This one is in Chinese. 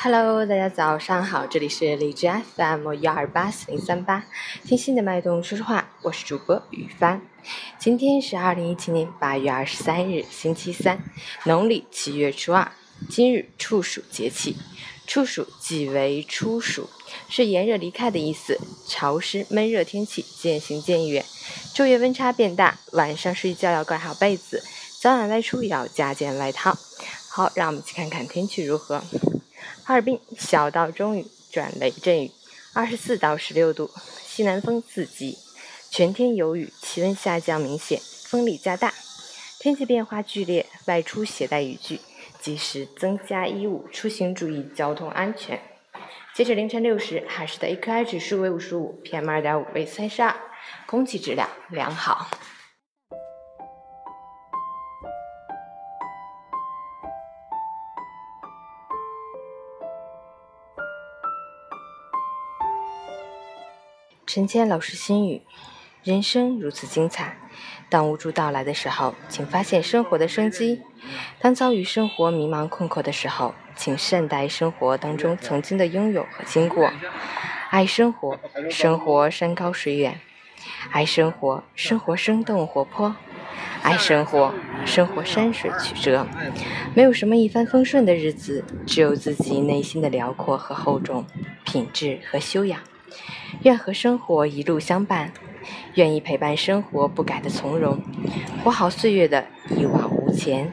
Hello，大家早上好，这里是荔枝 FM 幺二八四零三八，听心的脉动说说话，我是主播雨帆。今天是二零一七年八月二十三日，星期三，农历七月初二。今日处暑节气，处暑即为初暑，是炎热离开的意思，潮湿闷热天气渐行渐远，昼夜温差变大，晚上睡觉要盖好被子，早晚外出也要加件外套。好，让我们去看看天气如何。哈尔滨小到中雨转雷阵雨，二十四到十六度，西南风四级，全天有雨，气温下降明显，风力加大，天气变化剧烈，外出携带雨具，及时增加衣物，出行注意交通安全。截止凌晨六时，海市的 AQI 指数为五十五，PM 二点五为三十二，空气质量良好。陈谦老师心语：人生如此精彩，当无助到来的时候，请发现生活的生机；当遭遇生活迷茫困惑的时候，请善待生活当中曾经的拥有和经过。爱生活，生活山高水远；爱生活，生活生动活泼；爱生活，生活山水曲折。没有什么一帆风顺的日子，只有自己内心的辽阔和厚重，品质和修养。愿和生活一路相伴，愿意陪伴生活不改的从容，活好岁月的一往无前。